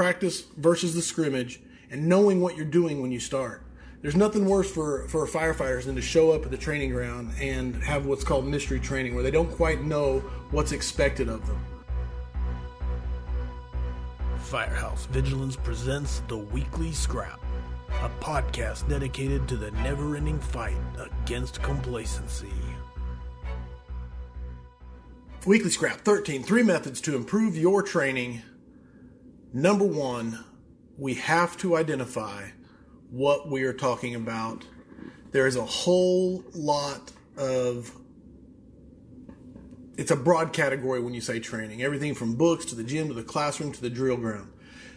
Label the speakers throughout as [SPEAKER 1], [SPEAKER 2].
[SPEAKER 1] practice versus the scrimmage and knowing what you're doing when you start. There's nothing worse for, for firefighters than to show up at the training ground and have what's called mystery training, where they don't quite know what's expected of them.
[SPEAKER 2] Firehouse Vigilance presents The Weekly Scrap, a podcast dedicated to the never ending fight against complacency.
[SPEAKER 1] Weekly Scrap 13 Three methods to improve your training. Number one, we have to identify what we are talking about. There is a whole lot of it's a broad category when you say training. Everything from books to the gym to the classroom to the drill ground.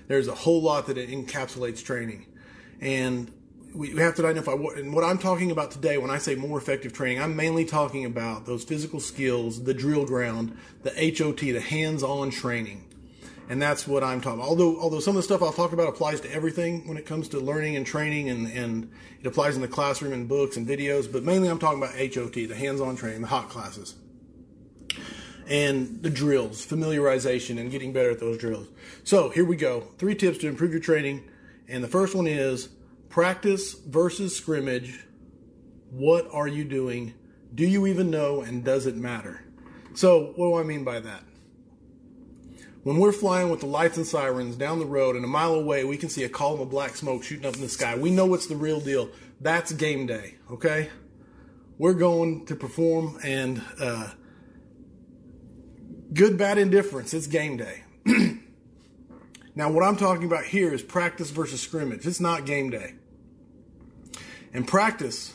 [SPEAKER 1] There's a whole lot that it encapsulates training. And we have to identify what and what I'm talking about today when I say more effective training, I'm mainly talking about those physical skills, the drill ground, the HOT, the hands-on training. And that's what I'm talking about. Although although some of the stuff I'll talk about applies to everything when it comes to learning and training and, and it applies in the classroom and books and videos, but mainly I'm talking about HOT, the hands-on training, the hot classes. And the drills, familiarization and getting better at those drills. So here we go. Three tips to improve your training. And the first one is practice versus scrimmage. What are you doing? Do you even know? And does it matter? So, what do I mean by that? When we're flying with the lights and sirens down the road and a mile away, we can see a column of black smoke shooting up in the sky. We know it's the real deal. That's game day, okay? We're going to perform and uh, good, bad, indifference. It's game day. now, what I'm talking about here is practice versus scrimmage. It's not game day. And practice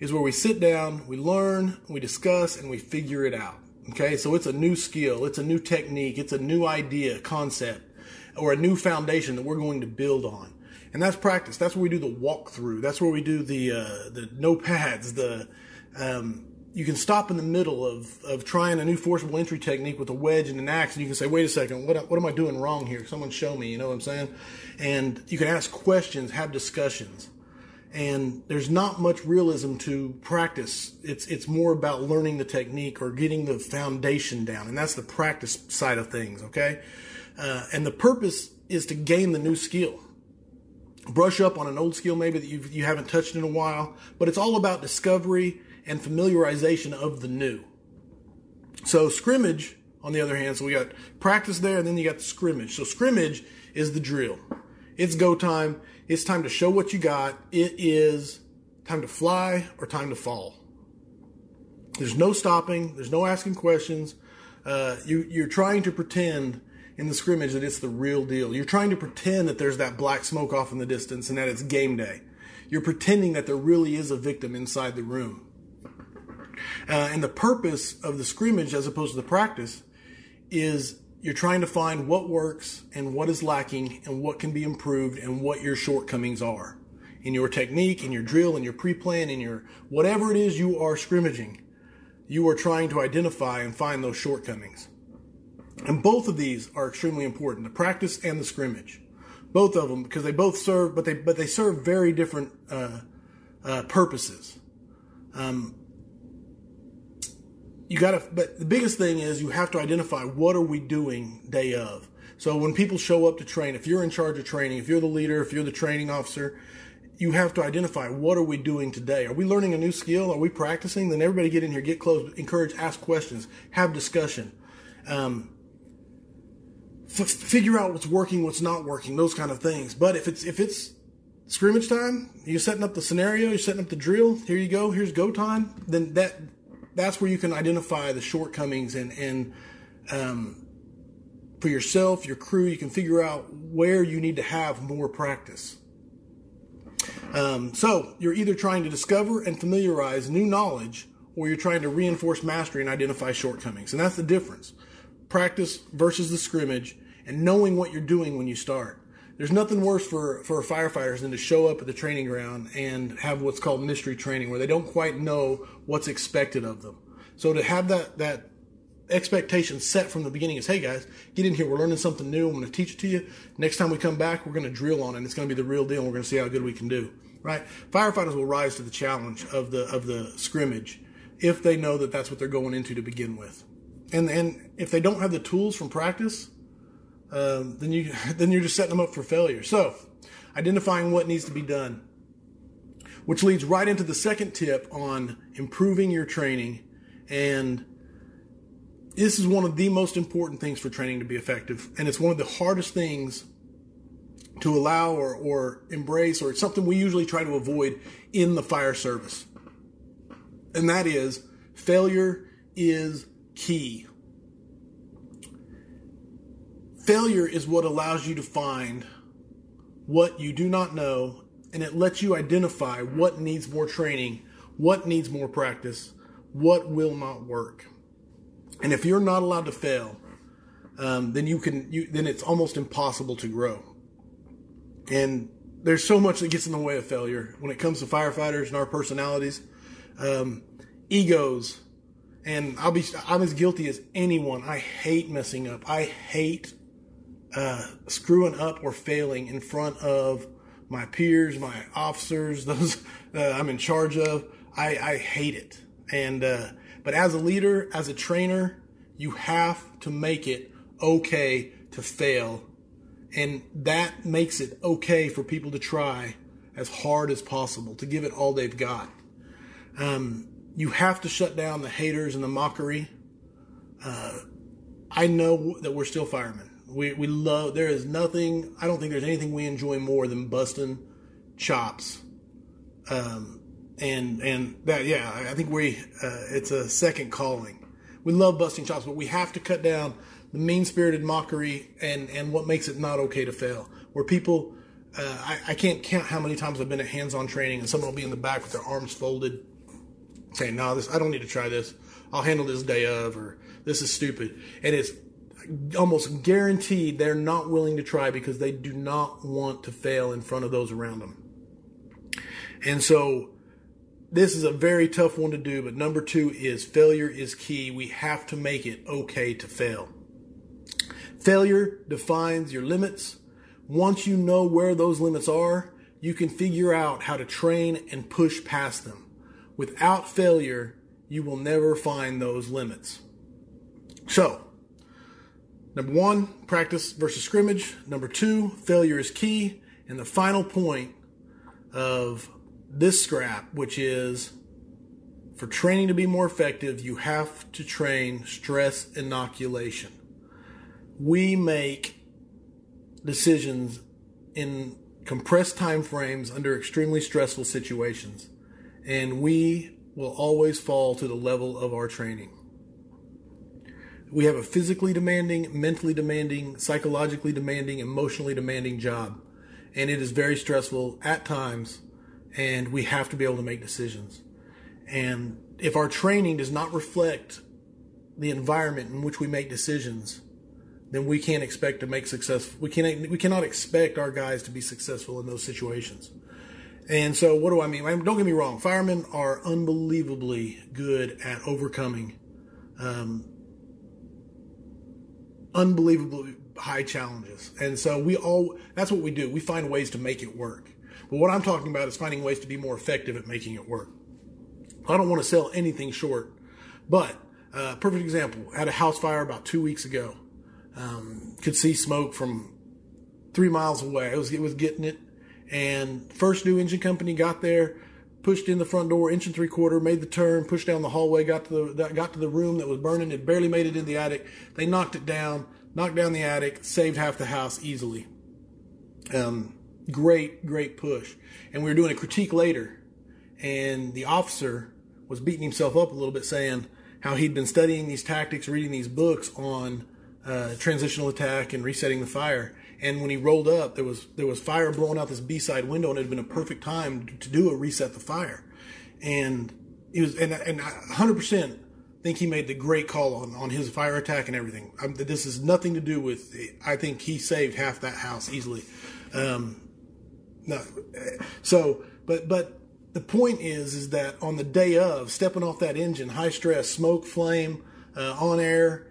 [SPEAKER 1] is where we sit down, we learn, we discuss, and we figure it out. Okay, so it's a new skill, it's a new technique, it's a new idea, concept, or a new foundation that we're going to build on. And that's practice. That's where we do the walkthrough. That's where we do the uh, the no pads. The um, you can stop in the middle of, of trying a new forcible entry technique with a wedge and an axe, and you can say, "Wait a second, what what am I doing wrong here? Someone show me." You know what I'm saying? And you can ask questions, have discussions and there's not much realism to practice. It's it's more about learning the technique or getting the foundation down, and that's the practice side of things. Okay, uh, and the purpose is to gain the new skill. Brush up on an old skill maybe that you you haven't touched in a while, but it's all about discovery and familiarization of the new. So scrimmage, on the other hand, so we got practice there, and then you got the scrimmage. So scrimmage is the drill. It's go time. It's time to show what you got. It is time to fly or time to fall. There's no stopping. There's no asking questions. Uh, you, you're trying to pretend in the scrimmage that it's the real deal. You're trying to pretend that there's that black smoke off in the distance and that it's game day. You're pretending that there really is a victim inside the room. Uh, and the purpose of the scrimmage, as opposed to the practice, is you're trying to find what works and what is lacking and what can be improved and what your shortcomings are in your technique, in your drill, in your pre-plan, in your whatever it is you are scrimmaging. You are trying to identify and find those shortcomings. And both of these are extremely important, the practice and the scrimmage. Both of them, because they both serve, but they, but they serve very different, uh, uh, purposes. Um, you got to but the biggest thing is you have to identify what are we doing day of. So when people show up to train if you're in charge of training if you're the leader if you're the training officer you have to identify what are we doing today? Are we learning a new skill? Are we practicing? Then everybody get in here get close encourage ask questions have discussion. Um, f- figure out what's working what's not working those kind of things. But if it's if it's scrimmage time you're setting up the scenario you're setting up the drill here you go here's go time then that that's where you can identify the shortcomings and and um, for yourself, your crew, you can figure out where you need to have more practice. Um, so you're either trying to discover and familiarize new knowledge, or you're trying to reinforce mastery and identify shortcomings, and that's the difference: practice versus the scrimmage, and knowing what you're doing when you start there's nothing worse for, for firefighters than to show up at the training ground and have what's called mystery training where they don't quite know what's expected of them. So to have that, that expectation set from the beginning is, hey guys, get in here. We're learning something new. I'm going to teach it to you. Next time we come back, we're going to drill on it. It's going to be the real deal. And we're going to see how good we can do. Right? Firefighters will rise to the challenge of the of the scrimmage if they know that that's what they're going into to begin with. And and if they don't have the tools from practice, um, then you then you're just setting them up for failure. So, identifying what needs to be done, which leads right into the second tip on improving your training, and this is one of the most important things for training to be effective, and it's one of the hardest things to allow or, or embrace, or it's something we usually try to avoid in the fire service, and that is failure is key. Failure is what allows you to find what you do not know, and it lets you identify what needs more training, what needs more practice, what will not work. And if you're not allowed to fail, um, then you can you, then it's almost impossible to grow. And there's so much that gets in the way of failure when it comes to firefighters and our personalities, um, egos, and I'll be I'm as guilty as anyone. I hate messing up. I hate uh, screwing up or failing in front of my peers, my officers, those uh, I'm in charge of. I, I hate it. And uh, but as a leader, as a trainer, you have to make it okay to fail, and that makes it okay for people to try as hard as possible to give it all they've got. Um, you have to shut down the haters and the mockery. Uh, I know that we're still firemen. We we love. There is nothing. I don't think there's anything we enjoy more than busting chops. Um, and and that yeah, I think we uh, it's a second calling. We love busting chops, but we have to cut down the mean spirited mockery and and what makes it not okay to fail. Where people, uh, I, I can't count how many times I've been at hands on training and someone will be in the back with their arms folded, saying, "No, this I don't need to try this. I'll handle this day of," or "This is stupid," and it's almost guaranteed they're not willing to try because they do not want to fail in front of those around them. And so this is a very tough one to do, but number two is failure is key. We have to make it okay to fail. Failure defines your limits. Once you know where those limits are, you can figure out how to train and push past them. Without failure, you will never find those limits. So, Number one, practice versus scrimmage. Number two, failure is key. And the final point of this scrap, which is for training to be more effective, you have to train stress inoculation. We make decisions in compressed time frames under extremely stressful situations, and we will always fall to the level of our training we have a physically demanding, mentally demanding, psychologically demanding, emotionally demanding job. And it is very stressful at times, and we have to be able to make decisions. And if our training does not reflect the environment in which we make decisions, then we can't expect to make success. We cannot, we cannot expect our guys to be successful in those situations. And so, what do I mean? Don't get me wrong. Firemen are unbelievably good at overcoming um, unbelievably high challenges. And so we all, that's what we do. We find ways to make it work. But what I'm talking about is finding ways to be more effective at making it work. I don't want to sell anything short, but uh, perfect example. Had a house fire about two weeks ago. Um, could see smoke from three miles away. It was it was getting it, and first new engine company got there, pushed in the front door, inch and three quarter, made the turn, pushed down the hallway, got to the got to the room that was burning. It barely made it in the attic. They knocked it down, knocked down the attic, saved half the house easily. Um, great, great push. And we were doing a critique later, and the officer was beating himself up a little bit, saying how he'd been studying these tactics, reading these books on uh, transitional attack and resetting the fire. And when he rolled up, there was there was fire blowing out this B side window, and it had been a perfect time to do a reset the fire. And he was and and 100 percent think he made the great call on on his fire attack and everything. I'm, this is nothing to do with. I think he saved half that house easily. Um, no, so but but the point is is that on the day of stepping off that engine, high stress, smoke, flame, uh, on air,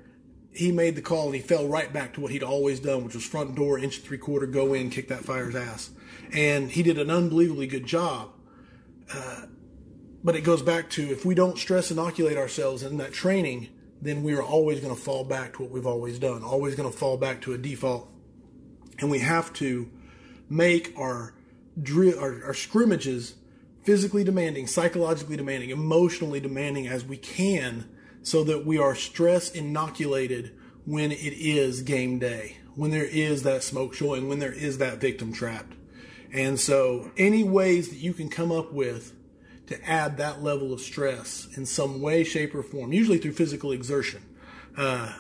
[SPEAKER 1] he made the call and he fell right back to what he'd always done, which was front door, inch and three quarter, go in, kick that fire's ass. And he did an unbelievably good job. Uh, but it goes back to if we don't stress inoculate ourselves in that training, then we are always going to fall back to what we've always done, always going to fall back to a default. And we have to make our drill, our, our scrimmages physically demanding, psychologically demanding, emotionally demanding as we can so that we are stress inoculated when it is game day, when there is that smoke showing, when there is that victim trapped. And so, any ways that you can come up with to add that level of stress in some way, shape, or form, usually through physical exertion, uh,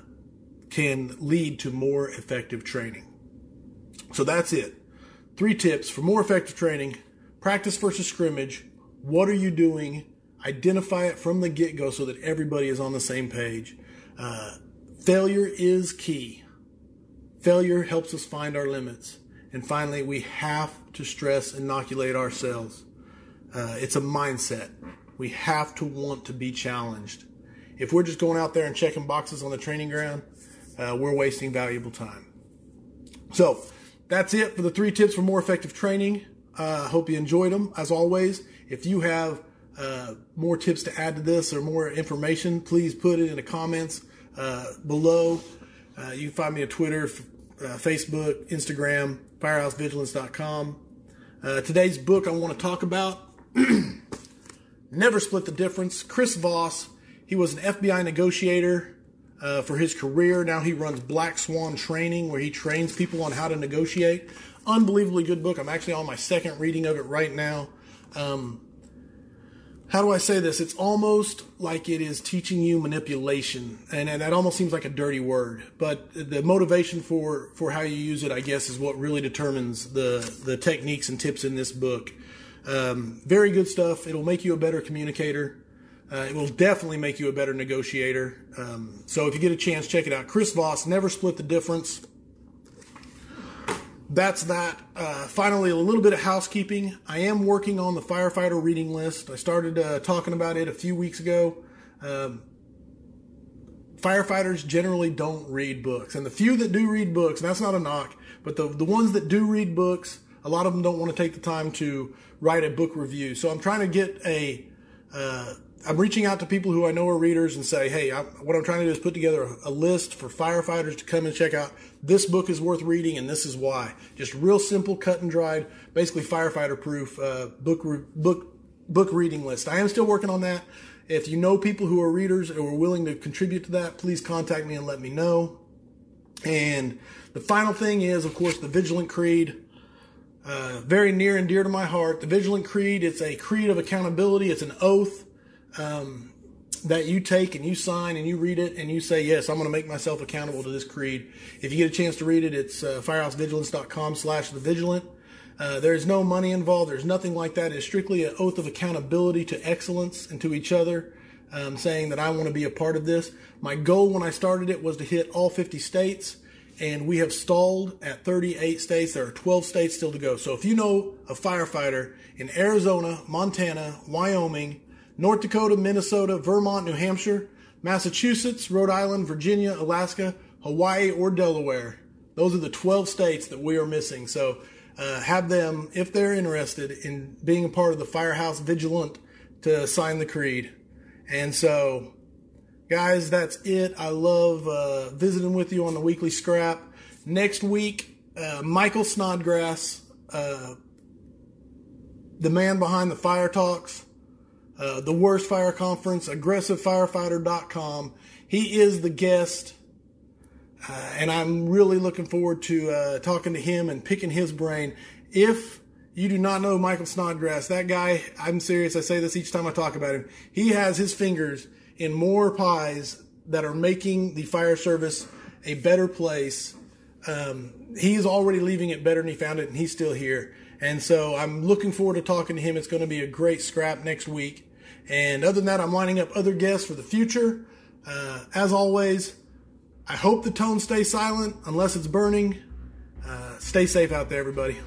[SPEAKER 1] can lead to more effective training. So that's it. Three tips for more effective training practice versus scrimmage. What are you doing? Identify it from the get go so that everybody is on the same page. Uh, failure is key. Failure helps us find our limits. And finally, we have to stress inoculate ourselves. Uh, it's a mindset. We have to want to be challenged. If we're just going out there and checking boxes on the training ground, uh, we're wasting valuable time. So that's it for the three tips for more effective training. I uh, hope you enjoyed them. As always, if you have uh, more tips to add to this or more information, please put it in the comments uh, below. Uh, you can find me on Twitter, uh, Facebook, Instagram, firehousevigilance.com. Uh, today's book I want to talk about Never Split the Difference. Chris Voss, he was an FBI negotiator uh, for his career. Now he runs Black Swan Training, where he trains people on how to negotiate. Unbelievably good book. I'm actually on my second reading of it right now. Um, how do I say this? It's almost like it is teaching you manipulation, and, and, that almost seems like a dirty word. But the motivation for for how you use it, I guess, is what really determines the the techniques and tips in this book. Um, very good stuff. It'll make you a better communicator. Uh, it will definitely make you a better negotiator. Um, so if you get a chance, check it out. Chris Voss, never split the difference. That's that. Uh, finally, a little bit of housekeeping. I am working on the firefighter reading list. I started uh, talking about it a few weeks ago. Um, firefighters generally don't read books, and the few that do read books, and that's not a knock, but the the ones that do read books, a lot of them don't want to take the time to write a book review. So I'm trying to get a uh, I'm reaching out to people who I know are readers and say, hey, I'm, what I'm trying to do is put together a, a, list for firefighters to come and check out. This book is worth reading, and this is why. Just real simple, cut and dried, basically firefighter proof uh, book book book reading list. I am still working on that. If you know people who are readers or are willing to contribute to that, please contact me and let me know. And the final thing is, of course, the Vigilant Creed. Uh, very near and dear to my heart. The Vigilant Creed, it's a creed of accountability. It's an oath um, that you take and you sign and you read it and you say, yes, I'm going to make myself accountable to this creed. If you get a chance to read it, it's uh, firehousevigilance.com slash the vigilant. Uh, there is no money involved. There's nothing like that. It's strictly an oath of accountability to excellence and to each other, um, saying that I want to be a part of this. My goal when I started it was to hit all 50 states, and we have stalled at 38 states. There are 12 states still to go. So if you know a firefighter in Arizona, Montana, Wyoming, North Dakota, Minnesota, Vermont, New Hampshire, Massachusetts, Rhode Island, Virginia, Alaska, Hawaii, or Delaware. Those are the 12 states that we are missing. So uh, have them, if they're interested in being a part of the Firehouse Vigilant, to sign the creed. And so, guys, that's it. I love uh, visiting with you on the weekly scrap. Next week, uh, Michael Snodgrass, uh, the man behind the Fire Talks, uh, the Worst Fire Conference, aggressivefirefighter.com. He is the guest, uh, and I'm really looking forward to uh, talking to him and picking his brain. If you do not know Michael Snodgrass, that guy, I'm serious, I say this each time I talk about him, he has his fingers in more pies that are making the fire service a better place. Um, he's already leaving it better than he found it, and he's still here. And so I'm looking forward to talking to him. It's going to be a great scrap next week. And other than that, I'm lining up other guests for the future. Uh, as always, I hope the tone stays silent unless it's burning. Uh, stay safe out there, everybody.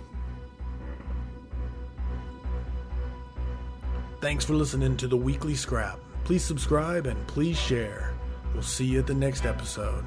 [SPEAKER 2] Thanks for listening to the weekly scrap. Please subscribe and please share. We'll see you at the next episode.